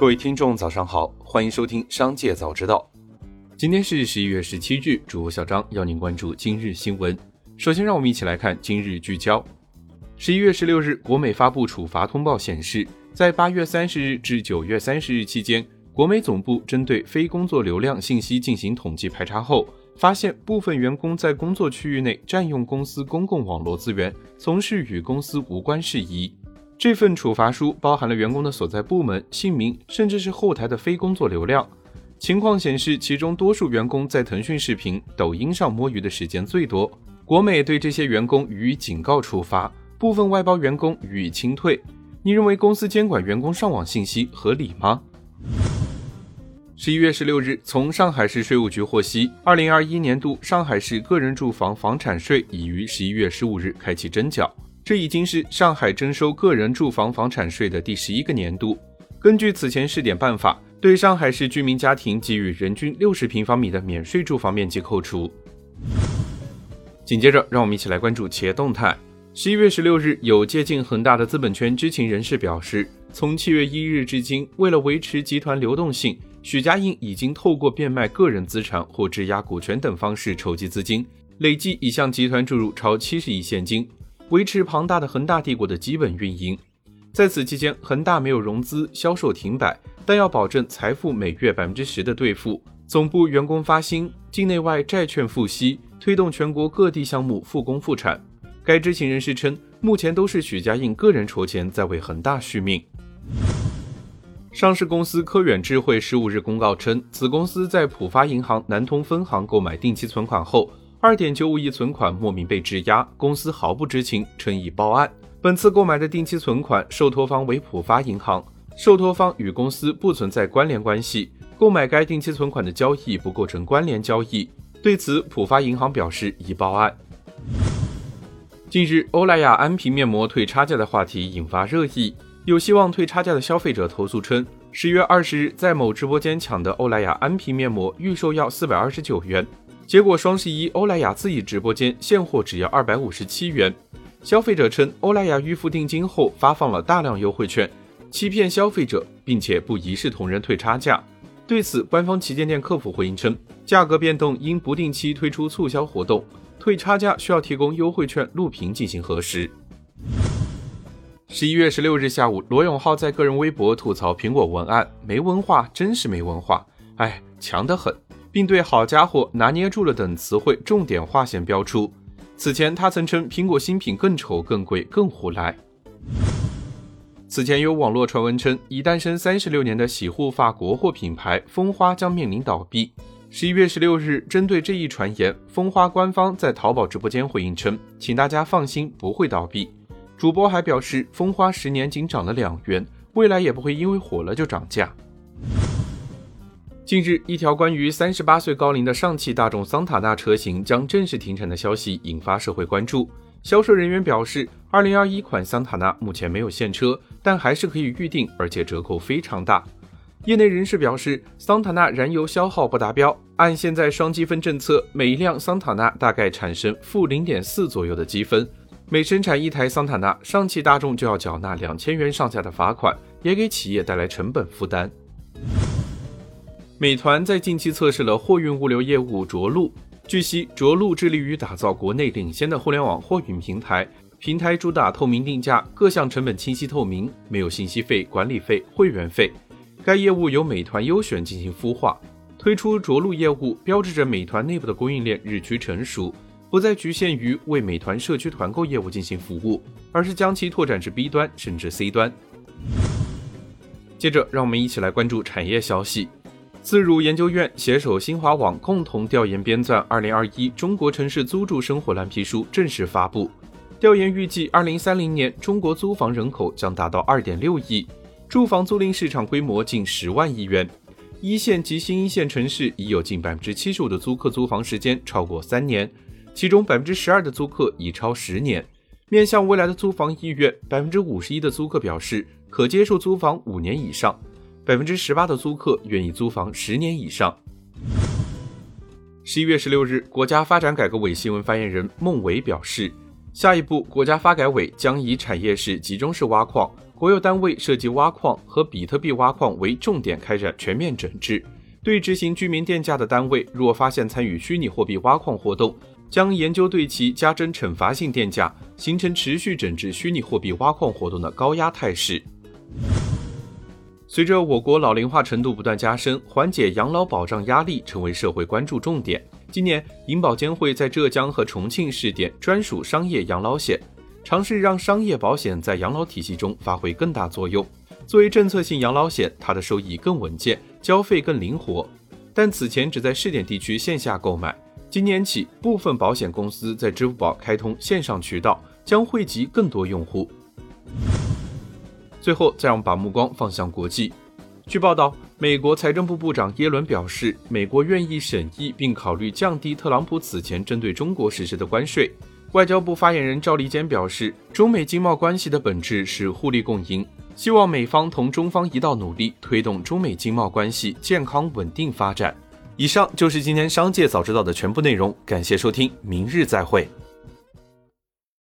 各位听众，早上好，欢迎收听《商界早知道》。今天是十一月十七日，主播小张要您关注今日新闻。首先，让我们一起来看今日聚焦。十一月十六日，国美发布处罚通报显示，在八月三十日至九月三十日期间，国美总部针对非工作流量信息进行统计排查后，发现部分员工在工作区域内占用公司公共网络资源，从事与公司无关事宜。这份处罚书包含了员工的所在部门、姓名，甚至是后台的非工作流量。情况显示，其中多数员工在腾讯视频、抖音上摸鱼的时间最多。国美对这些员工予以警告处罚，部分外包员工予以清退。你认为公司监管员工上网信息合理吗？十一月十六日，从上海市税务局获悉，二零二一年度上海市个人住房房产税已于十一月十五日开启征缴。这已经是上海征收个人住房房产税的第十一个年度。根据此前试点办法，对上海市居民家庭给予人均六十平方米的免税住房面积扣除。紧接着，让我们一起来关注企业动态。十一月十六日，有接近恒大的资本圈知情人士表示，从七月一日至今，为了维持集团流动性，许家印已经透过变卖个人资产或质押股权等方式筹集资金，累计已向集团注入超七十亿现金。维持庞大的恒大帝国的基本运营。在此期间，恒大没有融资，销售停摆，但要保证财富每月百分之十的兑付。总部员工发薪，境内外债券付息，推动全国各地项目复工复产。该知情人士称，目前都是许家印个人筹钱在为恒大续命。上市公司科远智慧十五日公告称，子公司在浦发银行南通分行购买定期存款后。二点九五亿存款莫名被质押，公司毫不知情，称已报案。本次购买的定期存款受托方为浦发银行，受托方与公司不存在关联关系，购买该定期存款的交易不构成关联交易。对此，浦发银行表示已报案。近日，欧莱雅安瓶面膜退差价的话题引发热议，有希望退差价的消费者投诉称，十月二十日在某直播间抢的欧莱雅安瓶面膜预售要四百二十九元。结果双十一欧莱雅自己直播间现货只要二百五十七元，消费者称欧莱雅预付定金后发放了大量优惠券，欺骗消费者，并且不一视同仁退差价。对此，官方旗舰店客服回应称，价格变动因不定期推出促销活动，退差价需要提供优惠券录屏进行核实。十一月十六日下午，罗永浩在个人微博吐槽苹果文案没文化，真是没文化，哎，强得很。并对“好家伙，拿捏住了”等词汇重点划线标出。此前，他曾称苹果新品更丑、更贵、更胡来。此前有网络传闻称，已诞生三十六年的洗护发国货品牌蜂花将面临倒闭。十一月十六日，针对这一传言，蜂花官方在淘宝直播间回应称：“请大家放心，不会倒闭。”主播还表示，蜂花十年仅涨了两元，未来也不会因为火了就涨价。近日，一条关于三十八岁高龄的上汽大众桑塔纳车型将正式停产的消息引发社会关注。销售人员表示，二零二一款桑塔纳目前没有现车，但还是可以预定，而且折扣非常大。业内人士表示，桑塔纳燃油消耗不达标，按现在双积分政策，每一辆桑塔纳大概产生负零点四左右的积分。每生产一台桑塔纳，上汽大众就要缴纳两千元上下的罚款，也给企业带来成本负担。美团在近期测试了货运物流业务着陆。据悉，着陆致力于打造国内领先的互联网货运平台，平台主打透明定价，各项成本清晰透明，没有信息费、管理费、会员费。该业务由美团优选进行孵化，推出着陆业务，标志着美团内部的供应链日趋成熟，不再局限于为美团社区团购业务进行服务，而是将其拓展至 B 端甚至 C 端。接着，让我们一起来关注产业消息。自如研究院携手新华网共同调研编撰《二零二一中国城市租住生活蓝皮书》正式发布。调研预计，二零三零年中国租房人口将达到二点六亿，住房租赁市场规模近十万亿元。一线及新一线城市已有近百分之七十五的租客租房时间超过三年，其中百分之十二的租客已超十年。面向未来的租房意愿，百分之五十一的租客表示可接受租房五年以上。百分之十八的租客愿意租房十年以上。十一月十六日，国家发展改革委新闻发言人孟伟表示，下一步，国家发改委将以产业式、集中式挖矿、国有单位涉及挖矿和比特币挖矿为重点开展全面整治。对执行居民电价的单位，若发现参与虚拟货币挖矿活动，将研究对其加征惩罚性电价，形成持续整治虚拟货币挖矿活动的高压态势。随着我国老龄化程度不断加深，缓解养老保障压力成为社会关注重点。今年，银保监会在浙江和重庆试点专属商业养老险，尝试让商业保险在养老体系中发挥更大作用。作为政策性养老险，它的收益更稳健，交费更灵活。但此前只在试点地区线下购买，今年起，部分保险公司在支付宝开通线上渠道，将惠及更多用户。最后，再让我们把目光放向国际。据报道，美国财政部部长耶伦表示，美国愿意审议并考虑降低特朗普此前针对中国实施的关税。外交部发言人赵立坚表示，中美经贸关系的本质是互利共赢。希望美方同中方一道努力，推动中美经贸关系健康稳定发展。以上就是今天商界早知道的全部内容，感谢收听，明日再会。